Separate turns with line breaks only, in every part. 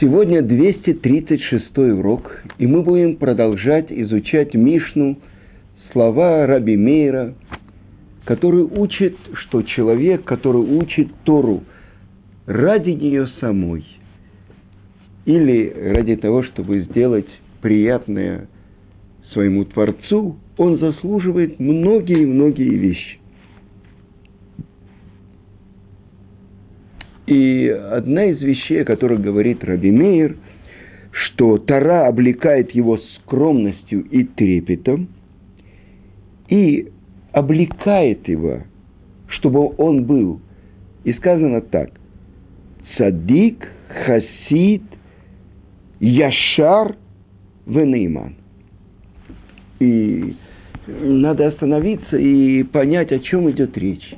Сегодня 236 урок, и мы будем продолжать изучать Мишну, слова Раби Мейра, который учит, что человек, который учит Тору ради нее самой, или ради того, чтобы сделать приятное своему Творцу, он заслуживает многие-многие вещи. И одна из вещей, о которых говорит Раби Мейер, что Тара облекает его скромностью и трепетом, и облекает его, чтобы он был. И сказано так. Цадик, Хасид, Яшар, Венейман. И надо остановиться и понять, о чем идет речь.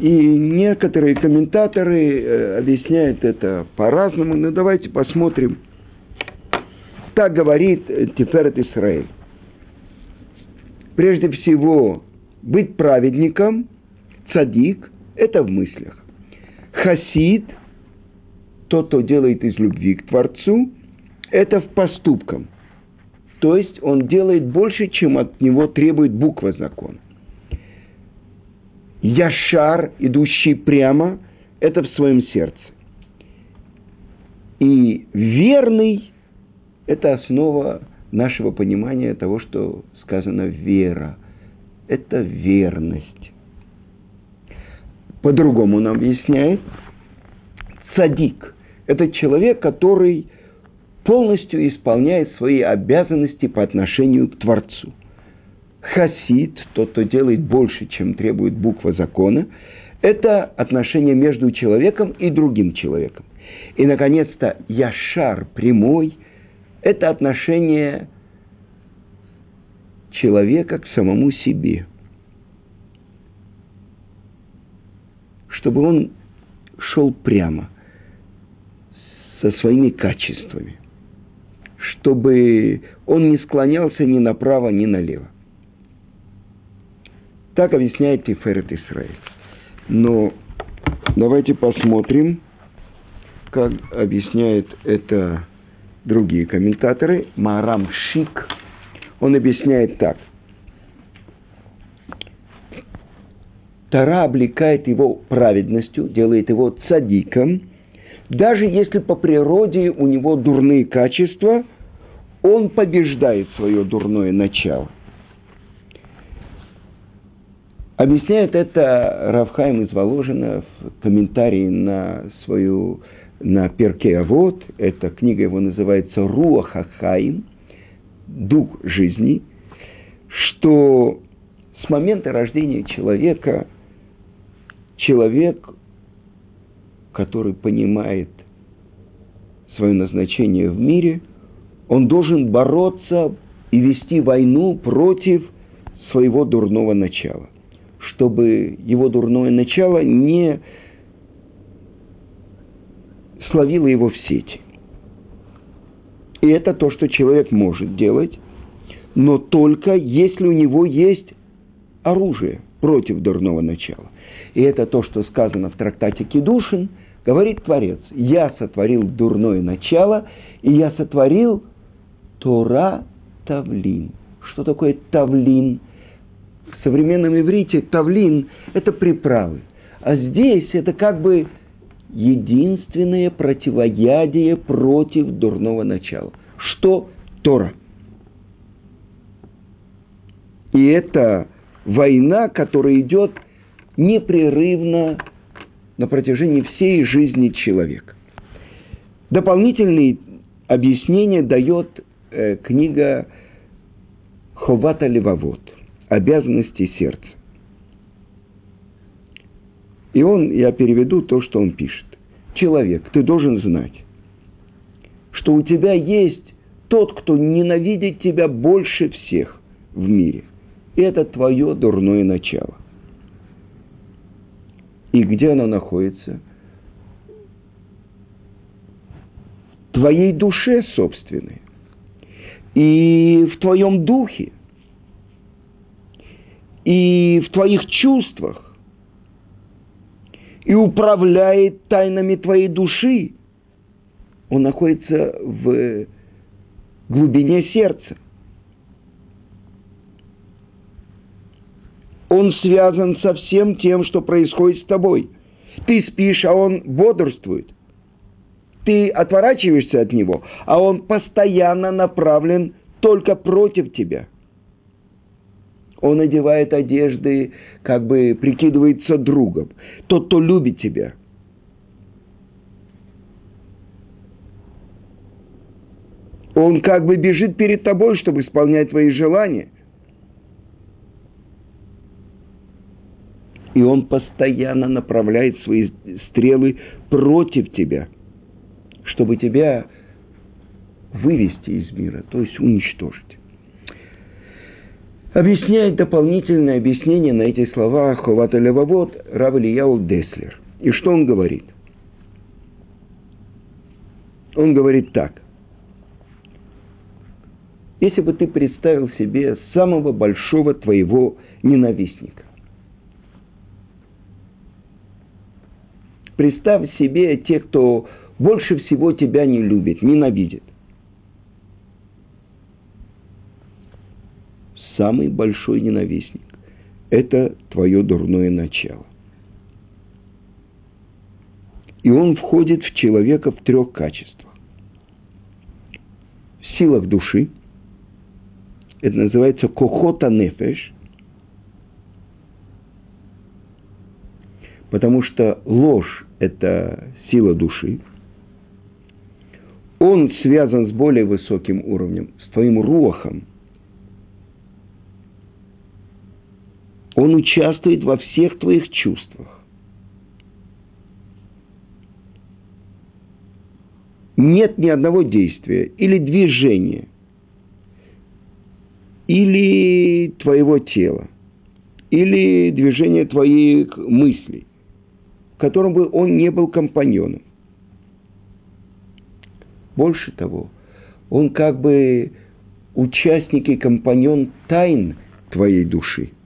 И некоторые комментаторы э, объясняют это по-разному, но давайте посмотрим. Так говорит э, Тиферет Исраэль. Прежде всего, быть праведником, цадик, это в мыслях. Хасид, тот, кто делает из любви к Творцу, это в поступках. То есть он делает больше, чем от него требует буква закона. Яшар, идущий прямо, это в своем сердце. И верный – это основа нашего понимания того, что сказано вера. Это верность. По-другому нам объясняет цадик. Это человек, который полностью исполняет свои обязанности по отношению к Творцу хасид, тот, кто делает больше, чем требует буква закона, это отношение между человеком и другим человеком. И, наконец-то, яшар, прямой, это отношение человека к самому себе. Чтобы он шел прямо, со своими качествами. Чтобы он не склонялся ни направо, ни налево. Так объясняет Тиферет Исраиль. Но давайте посмотрим, как объясняют это другие комментаторы. Марам Шик, он объясняет так. Тара облекает его праведностью, делает его цадиком, даже если по природе у него дурные качества, он побеждает свое дурное начало – Объясняет это Равхайм из Воложина в комментарии на свою на Перке. Авод, эта книга его называется Руахахаим, дух жизни, что с момента рождения человека человек, который понимает свое назначение в мире, он должен бороться и вести войну против своего дурного начала – чтобы его дурное начало не словило его в сети. И это то, что человек может делать, но только если у него есть оружие против дурного начала. И это то, что сказано в трактате Кедушин, говорит Творец, я сотворил дурное начало, и я сотворил Тора Тавлин. Что такое Тавлин? В современном иврите тавлин – это приправы. А здесь это как бы единственное противоядие против дурного начала. Что Тора? И это война, которая идет непрерывно на протяжении всей жизни человека. Дополнительные объяснения дает э, книга Ховата Левовод обязанности сердца. И он, я переведу то, что он пишет. Человек, ты должен знать, что у тебя есть тот, кто ненавидит тебя больше всех в мире. Это твое дурное начало. И где оно находится? В твоей душе собственной. И в твоем духе – и в твоих чувствах. и управляет тайнами твоей души. Он находится в глубине сердца. Он связан со всем тем, что происходит с тобой. Ты спишь, а он бодрствует. Ты отворачиваешься от него, а он постоянно направлен только против тебя. Он одевает одежды, как бы прикидывается другом. Тот, кто любит тебя. Он как бы бежит перед тобой, чтобы исполнять твои желания. И он постоянно направляет свои стрелы против тебя, чтобы тебя вывести из мира, то есть уничтожить. Объясняет дополнительное объяснение на эти слова Ховата Левовод Рав Ильяу Деслер. И что он говорит? Он говорит так. Если бы ты представил себе самого большого твоего ненавистника, представь себе тех, кто больше всего тебя не любит, ненавидит. Самый большой ненавистник. Это твое дурное начало. И он входит в человека в трех качествах. В силах души, это называется кохота нефеш, потому что ложь – это сила души. Он связан с более высоким уровнем, с твоим руахом, Он участвует во всех твоих чувствах. Нет ни одного действия или движения, или твоего тела, или движения твоих мыслей, в котором бы он не был компаньоном. Больше того, он как бы участник и компаньон тайн твоей души –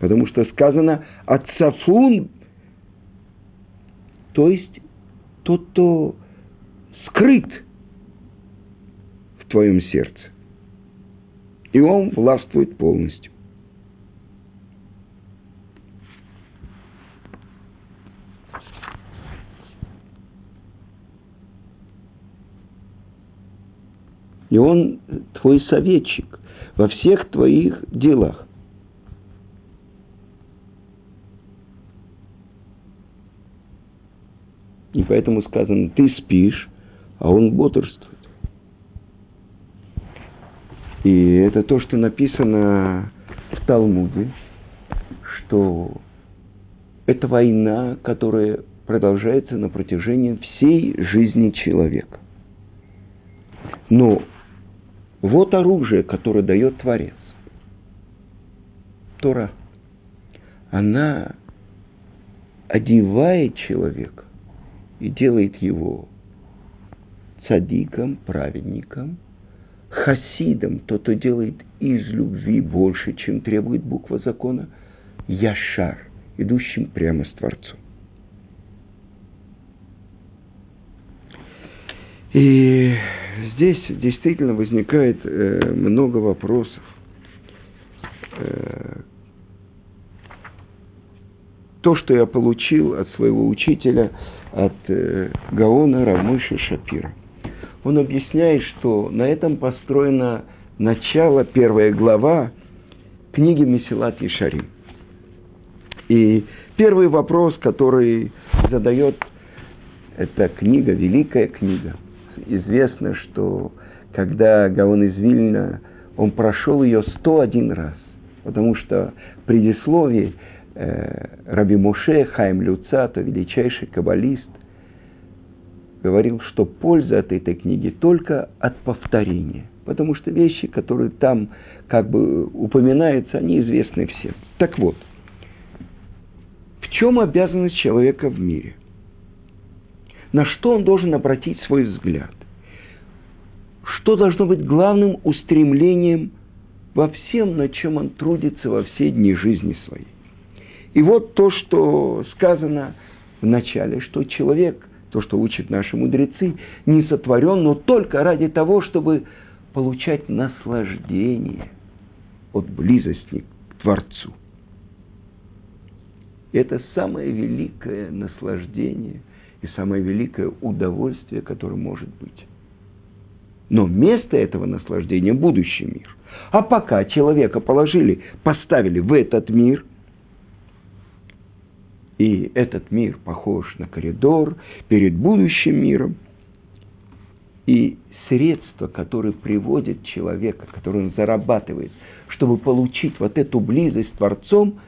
Потому что сказано «отцафун», то есть тот, кто скрыт в твоем сердце. И он властвует полностью. И он твой советчик во всех твоих делах. И поэтому сказано, ты спишь, а он бодрствует. И это то, что написано в Талмуде, что это война, которая продолжается на протяжении всей жизни человека. Но вот оружие, которое дает Творец. Тора. Она одевает человека и делает его цадиком, праведником, хасидом, тот, кто делает из любви больше, чем требует буква закона, яшар, идущим прямо с Творцом. И здесь действительно возникает э, много вопросов. Э, то, что я получил от своего учителя – от э, Гаона Рамыши Шапира. Он объясняет, что на этом построено начало, первая глава книги Месилат Ишарим. И первый вопрос, который задает эта книга, великая книга. Известно, что когда Гаон из Вильна, он прошел ее 101 раз, потому что Э, Раби Муше Хайм Люцата, величайший каббалист, говорил, что польза от этой книги только от повторения. Потому что вещи, которые там как бы упоминаются, они известны всем. Так вот, в чем обязанность человека в мире? На что он должен обратить свой взгляд? Что должно быть главным устремлением во всем, на чем он трудится во все дни жизни своей? И вот то, что сказано вначале, что человек, то, что учат наши мудрецы, не сотворен, но только ради того, чтобы получать наслаждение от близости к Творцу. Это самое великое наслаждение и самое великое удовольствие, которое может быть. Но место этого наслаждения – будущий мир. А пока человека положили, поставили в этот мир, и этот мир похож на коридор перед будущим миром, и средства, которые приводят человека, которые он зарабатывает, чтобы получить вот эту близость с Творцом,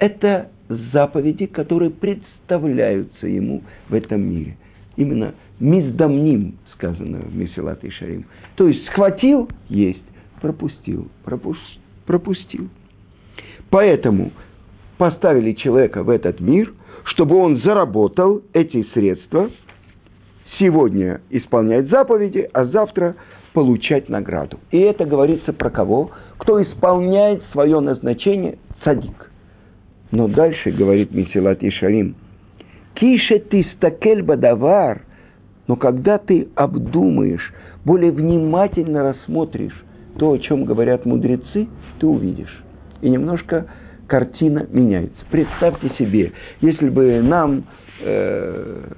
это заповеди, которые представляются ему в этом мире. Именно миздамним сказано в Месилат и Шарим. То есть схватил – есть, пропустил, пропус, пропустил. Поэтому поставили человека в этот мир, чтобы он заработал эти средства, сегодня исполнять заповеди, а завтра получать награду. И это говорится про кого? Кто исполняет свое назначение – цадик. Но дальше говорит Месилат Ишарим, «Кише ты стакель бадавар», но когда ты обдумаешь, более внимательно рассмотришь то, о чем говорят мудрецы, ты увидишь. И немножко картина меняется. Представьте себе, если бы нам э,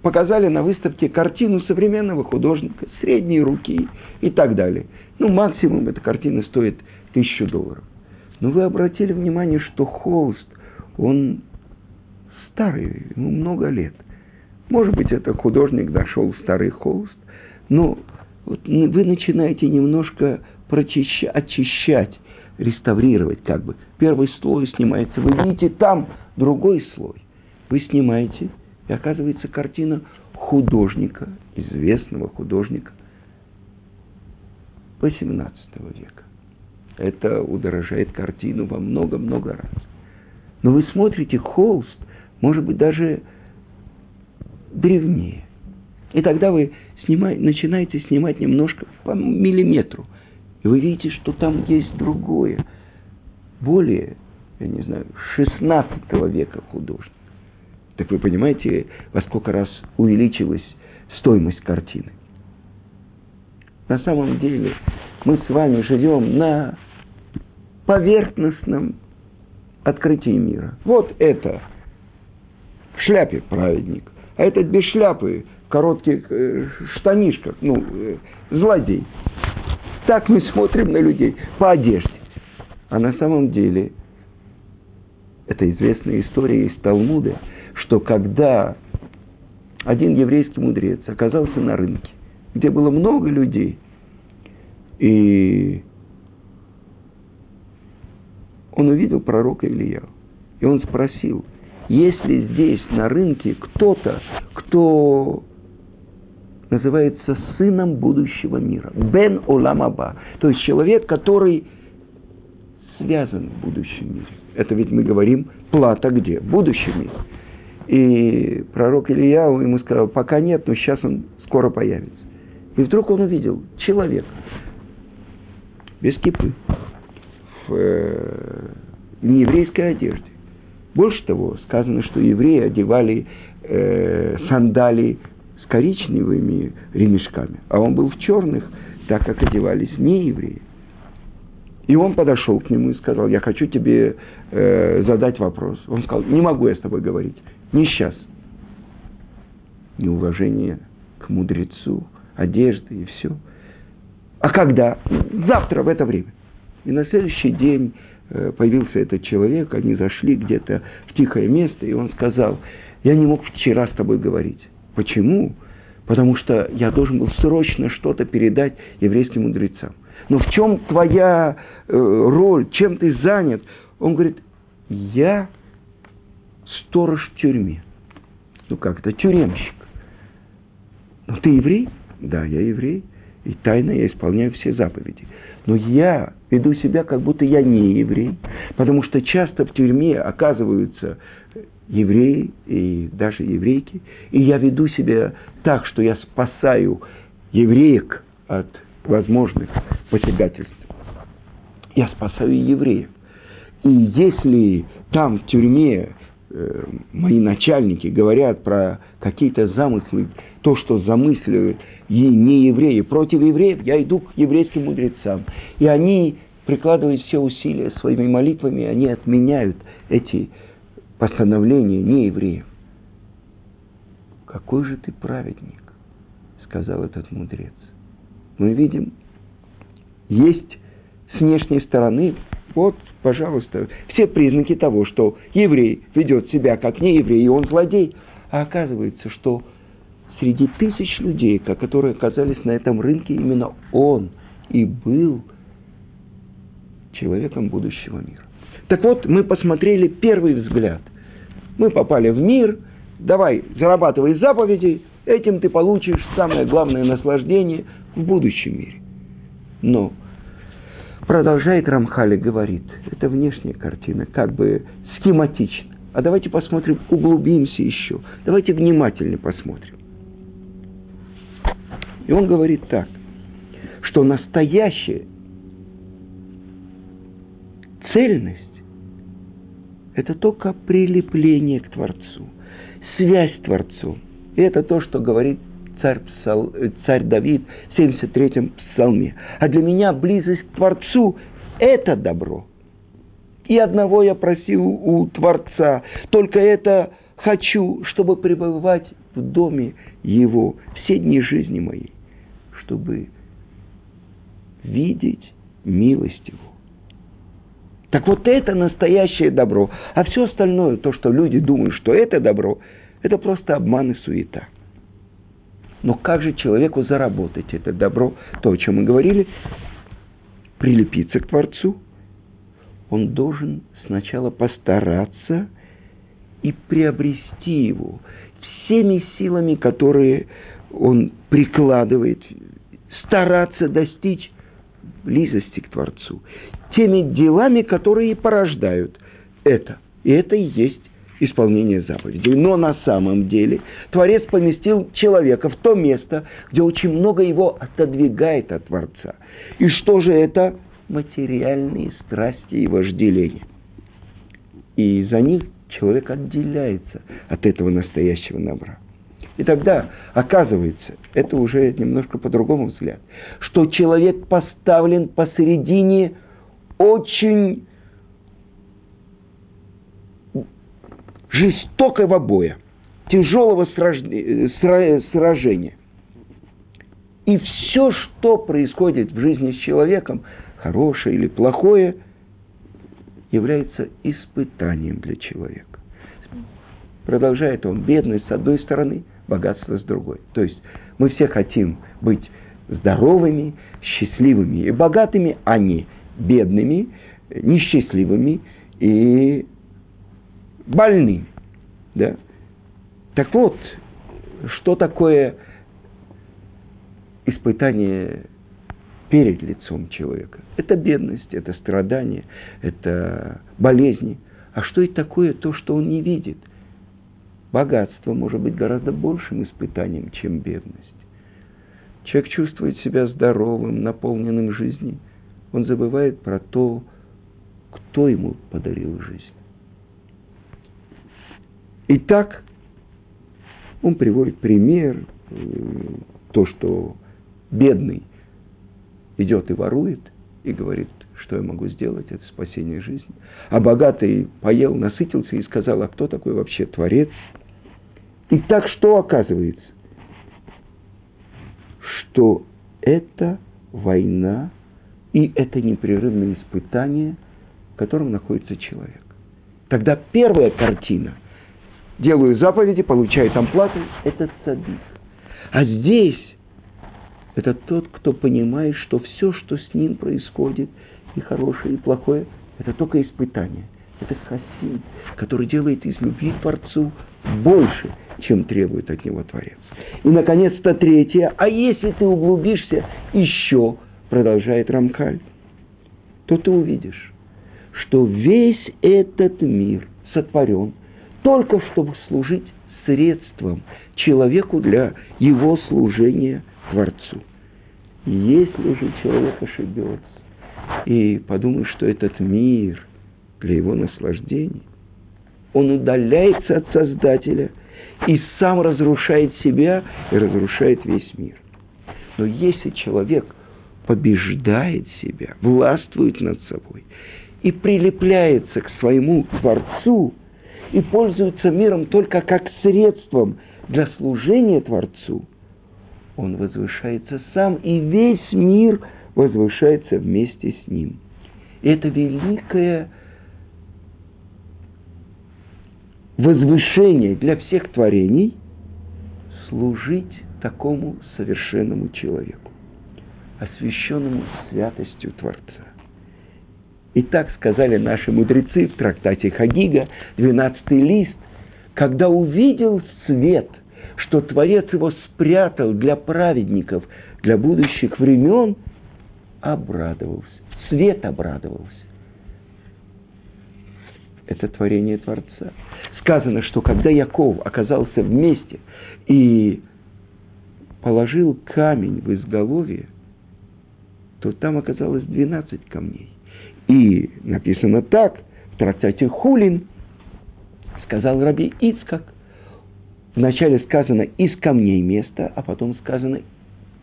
показали на выставке картину современного художника, средней руки и так далее. Ну, максимум эта картина стоит тысячу долларов. Но вы обратили внимание, что холст, он старый, ему много лет. Может быть, это художник дошел старый холст, но вот вы начинаете немножко прочищать, очищать, реставрировать как бы. Первый слой снимается, вы видите там другой слой. Вы снимаете, и оказывается картина художника, известного художника 18 века. Это удорожает картину во много-много раз. Но вы смотрите, холст, может быть, даже древнее. И тогда вы снимай, начинаете снимать немножко по миллиметру. И вы видите, что там есть другое, более, я не знаю, 16 века художник. Так вы понимаете, во сколько раз увеличилась стоимость картины. На самом деле мы с вами живем на поверхностном открытии мира. Вот это в шляпе праведник, а этот без шляпы, в коротких э, штанишках, ну, э, злодей. Так мы смотрим на людей по одежде. А на самом деле, это известная история из Талмуда, что когда один еврейский мудрец оказался на рынке, где было много людей, и он увидел пророка Илья. И он спросил, есть ли здесь на рынке кто-то, кто называется сыном будущего мира. Бен Оламаба. То есть человек, который связан в будущем мире. Это ведь мы говорим плата где? В будущем мире. И пророк Илья ему сказал, пока нет, но сейчас он скоро появится. И вдруг он увидел человека без кипы, в э, нееврейской одежде. Больше того, сказано, что евреи одевали э, сандалии коричневыми ремешками, а он был в черных, так как одевались не евреи. И он подошел к нему и сказал, я хочу тебе э, задать вопрос. Он сказал, не могу я с тобой говорить, не сейчас. Неуважение к мудрецу, одежды и все. А когда? Завтра в это время. И на следующий день э, появился этот человек, они зашли где-то в тихое место, и он сказал, я не мог вчера с тобой говорить. Почему? Потому что я должен был срочно что-то передать еврейским мудрецам. Но в чем твоя э, роль, чем ты занят? Он говорит, я сторож в тюрьме. Ну как это, тюремщик. Ну ты еврей? Да, я еврей. И тайно я исполняю все заповеди. Но я веду себя, как будто я не еврей, потому что часто в тюрьме оказываются евреи и даже еврейки, и я веду себя так, что я спасаю евреек от возможных посягательств. Я спасаю евреев. И если там в тюрьме э, мои начальники говорят про какие-то замыслы, то, что замысливают и не евреи против евреев, я иду к еврейским мудрецам. И они прикладывают все усилия своими молитвами, они отменяют эти постановления не евреев. Какой же ты праведник, сказал этот мудрец. Мы видим, есть с внешней стороны, вот, пожалуйста, все признаки того, что еврей ведет себя как не еврей, и он злодей. А оказывается, что среди тысяч людей, которые оказались на этом рынке, именно он и был человеком будущего мира. Так вот, мы посмотрели первый взгляд. Мы попали в мир, давай, зарабатывай заповеди, этим ты получишь самое главное наслаждение в будущем мире. Но продолжает Рамхали говорит, это внешняя картина, как бы схематично. А давайте посмотрим, углубимся еще. Давайте внимательнее посмотрим. И он говорит так, что настоящая цельность – это только прилепление к Творцу, связь с Творцом. И это то, что говорит царь, Псал, царь Давид в 73-м псалме. А для меня близость к Творцу – это добро. И одного я просил у Творца, только это хочу, чтобы пребывать в доме Его все дни жизни моей, чтобы видеть милость Его. Так вот это настоящее добро. А все остальное, то, что люди думают, что это добро, это просто обман и суета. Но как же человеку заработать это добро, то, о чем мы говорили, прилепиться к Творцу? Он должен сначала постараться и приобрести его всеми силами, которые он прикладывает, стараться достичь близости к Творцу, теми делами, которые порождают это. И это и есть исполнение заповедей. Но на самом деле Творец поместил человека в то место, где очень много его отодвигает от Творца. И что же это? Материальные страсти и вожделения. И за них человек отделяется от этого настоящего добра. И тогда оказывается, это уже немножко по-другому взгляд, что человек поставлен посередине очень жестокого боя, тяжелого сражения. И все, что происходит в жизни с человеком, хорошее или плохое, является испытанием для человека. Продолжает он, бедность с одной стороны, богатство с другой. То есть мы все хотим быть здоровыми, счастливыми и богатыми, а не бедными, несчастливыми и больными. Да? Так вот, что такое испытание перед лицом человека? Это бедность, это страдание, это болезни. А что это такое то, что он не видит? Богатство может быть гораздо большим испытанием, чем бедность. Человек чувствует себя здоровым, наполненным жизнью. Он забывает про то, кто ему подарил жизнь. Итак, он приводит пример, э, то, что бедный идет и ворует, и говорит, что я могу сделать, это спасение жизни. А богатый поел, насытился и сказал, а кто такой вообще Творец? И так что оказывается? Что это война и это непрерывное испытание, в котором находится человек. Тогда первая картина – делаю заповеди, получаю там плату, это цадик. А здесь это тот, кто понимает, что все, что с ним происходит, и хорошее, и плохое, это только испытание. Это хасид, который делает из любви к Творцу больше, чем требует от него Творец. И, наконец-то, третье. А если ты углубишься еще, продолжает Рамкаль, то ты увидишь, что весь этот мир сотворен только чтобы служить средством человеку для его служения Творцу. Если же человек ошибется и подумает, что этот мир для его наслаждений, он удаляется от Создателя и сам разрушает себя и разрушает весь мир. Но если человек побеждает себя, властвует над собой и прилепляется к своему Творцу и пользуется миром только как средством для служения Творцу, он возвышается сам, и весь мир возвышается вместе с ним. И это великое возвышение для всех творений служить такому совершенному человеку, освященному святостью Творца. И так сказали наши мудрецы в трактате Хагига, 12 лист, когда увидел свет, что Творец его спрятал для праведников, для будущих времен, обрадовался. Свет обрадовался. Это творение Творца. Сказано, что когда Яков оказался вместе и положил камень в изголовье, то там оказалось 12 камней. И написано так, в трактате Хулин, сказал Раби Ицкак, вначале сказано из камней место, а потом сказано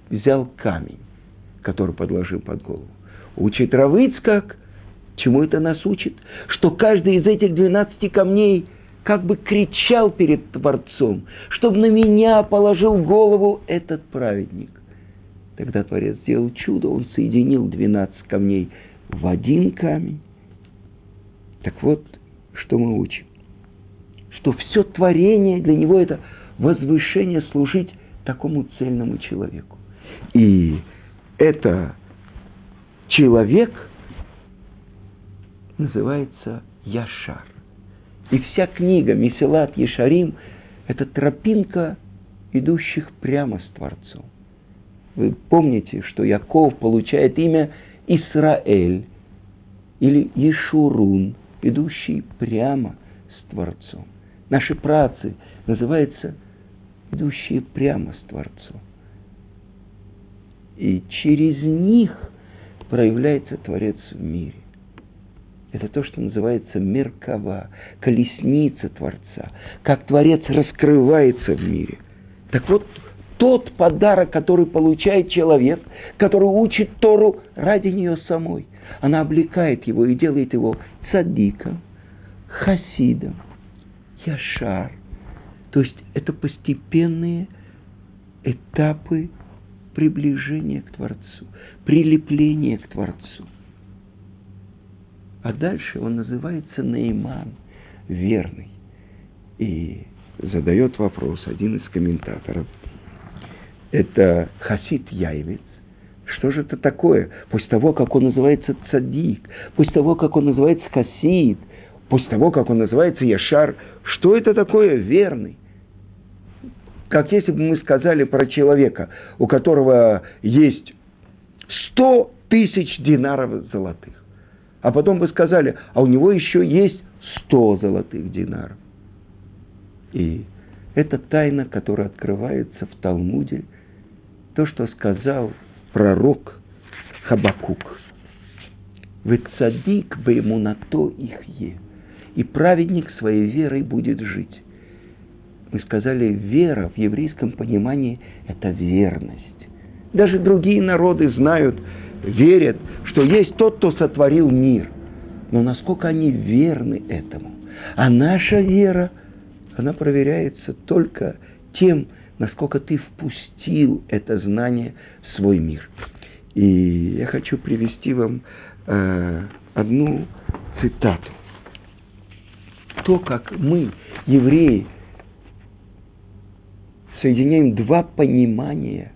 взял камень, который подложил под голову. Учит Равыцкак, чему это нас учит? Что каждый из этих 12 камней – как бы кричал перед Творцом, чтобы на меня положил голову этот праведник. Тогда Творец сделал чудо, он соединил 12 камней в один камень. Так вот, что мы учим. Что все творение для него это возвышение служить такому цельному человеку. И это человек называется Яшар. И вся книга Месилат Ешарим – это тропинка идущих прямо с Творцом. Вы помните, что Яков получает имя Исраэль или Ешурун, идущий прямо с Творцом. Наши працы называются идущие прямо с Творцом. И через них проявляется Творец в мире. Это то, что называется меркава, колесница Творца, как Творец раскрывается в мире. Так вот, тот подарок, который получает человек, который учит Тору ради нее самой, она облекает его и делает его цадиком, хасидом, яшар. То есть это постепенные этапы приближения к Творцу, прилепления к Творцу – а дальше он называется Нейман, верный. И задает вопрос один из комментаторов. Это Хасид Яйвец. Что же это такое? После того, как он называется Цадик, после того, как он называется Хасид, после того, как он называется Яшар, что это такое верный? Как если бы мы сказали про человека, у которого есть сто тысяч динаров золотых. А потом вы сказали, а у него еще есть сто золотых динаров. И это тайна, которая открывается в Талмуде, то, что сказал пророк Хабакук. Вы цадик бы ему на то их е. И праведник своей верой будет жить. Мы сказали, вера в еврейском понимании – это верность. Даже другие народы знают, верят, что есть тот, кто сотворил мир. Но насколько они верны этому? А наша вера, она проверяется только тем, насколько ты впустил это знание в свой мир. И я хочу привести вам э, одну цитату. То, как мы, евреи, соединяем два понимания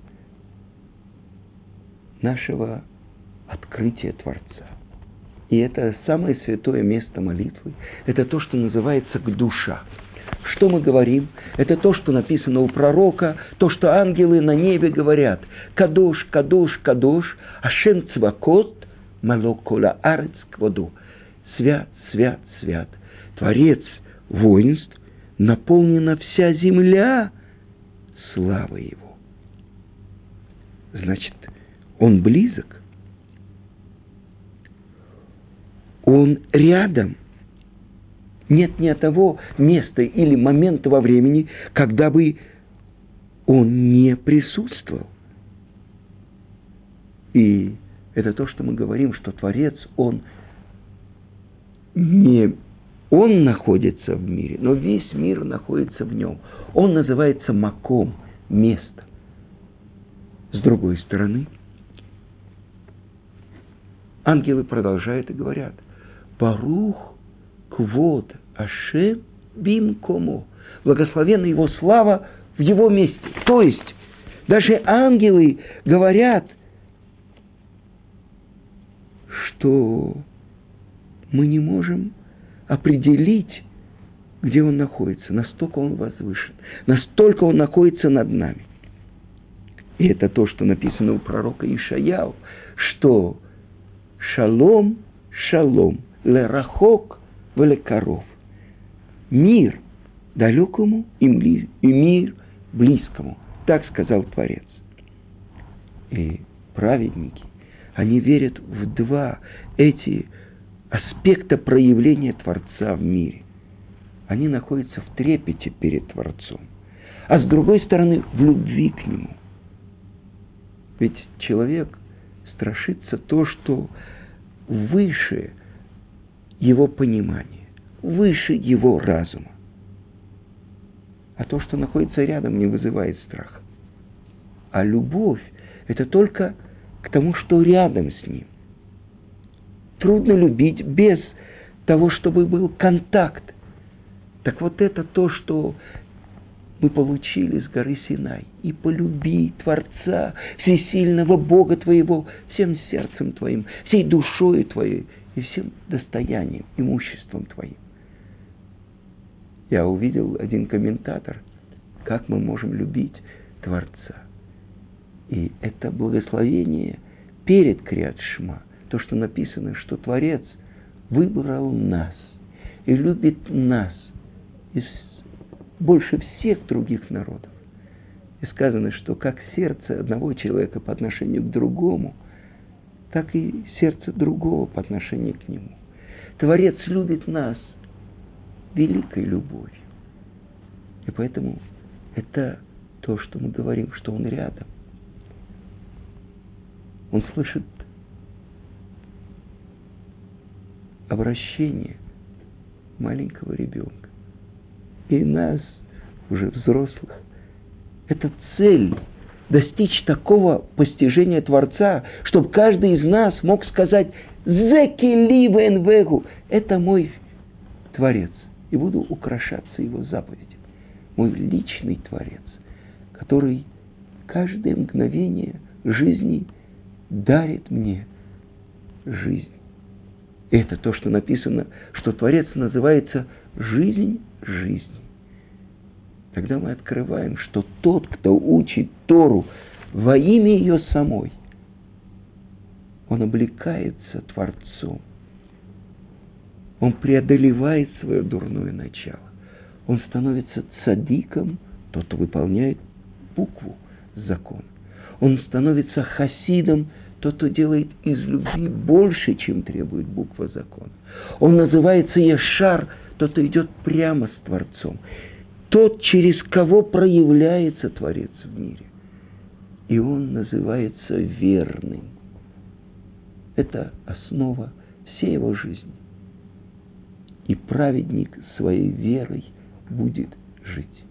нашего открытие Творца. И это самое святое место молитвы. Это то, что называется к душа. Что мы говорим? Это то, что написано у пророка, то, что ангелы на небе говорят. Кадош, кадош, кадош, ашем цвакот, малокола арец кваду. Свят, свят, свят. Творец воинств, наполнена вся земля славой его. Значит, он близок. Он рядом. Нет ни того места или момента во времени, когда бы он не присутствовал. И это то, что мы говорим, что Творец, он не он находится в мире, но весь мир находится в нем. Он называется маком, место. С другой стороны, ангелы продолжают и говорят, Барух квод Ашем бимкому. Благословенна его слава в его месте. То есть, даже ангелы говорят, что мы не можем определить, где он находится. Настолько он возвышен. Настолько он находится над нами. И это то, что написано у пророка Ишаяу, что шалом, шалом, лерахок, велекоров. Мир далекому и мир близкому. Так сказал Творец. И праведники, они верят в два эти аспекта проявления Творца в мире. Они находятся в трепете перед Творцом. А с другой стороны, в любви к Нему. Ведь человек страшится то, что выше его понимания, выше его разума. А то, что находится рядом, не вызывает страха. А любовь – это только к тому, что рядом с ним. Трудно любить без того, чтобы был контакт. Так вот это то, что мы получили с горы Синай. И полюби Творца, всесильного Бога твоего, всем сердцем твоим, всей душой твоей и всем достоянием, имуществом твоим. Я увидел один комментатор, как мы можем любить Творца. И это благословение перед Криат Шма – то, что написано, что Творец выбрал нас и любит нас из больше всех других народов. И сказано, что как сердце одного человека по отношению к другому, так и сердце другого по отношению к нему. Творец любит нас великой любовью. И поэтому это то, что мы говорим, что Он рядом. Он слышит обращение маленького ребенка. И нас, уже взрослых, это цель достичь такого постижения Творца, чтобы каждый из нас мог сказать «Зеки ливен вегу» – это мой Творец, и буду украшаться его заповедями. Мой личный Творец, который каждое мгновение жизни дарит мне жизнь. Это то, что написано, что Творец называется жизнь жизни. Тогда мы открываем, что тот, кто учит Тору во имя ее самой, он облекается Творцом. Он преодолевает свое дурное начало. Он становится цадиком, тот, кто выполняет букву закона. Он становится хасидом, тот, кто делает из любви больше, чем требует буква закона. Он называется Ешар, тот, кто идет прямо с Творцом. Тот, через кого проявляется Творец в мире. И он называется верным. Это основа всей его жизни. И праведник своей верой будет жить.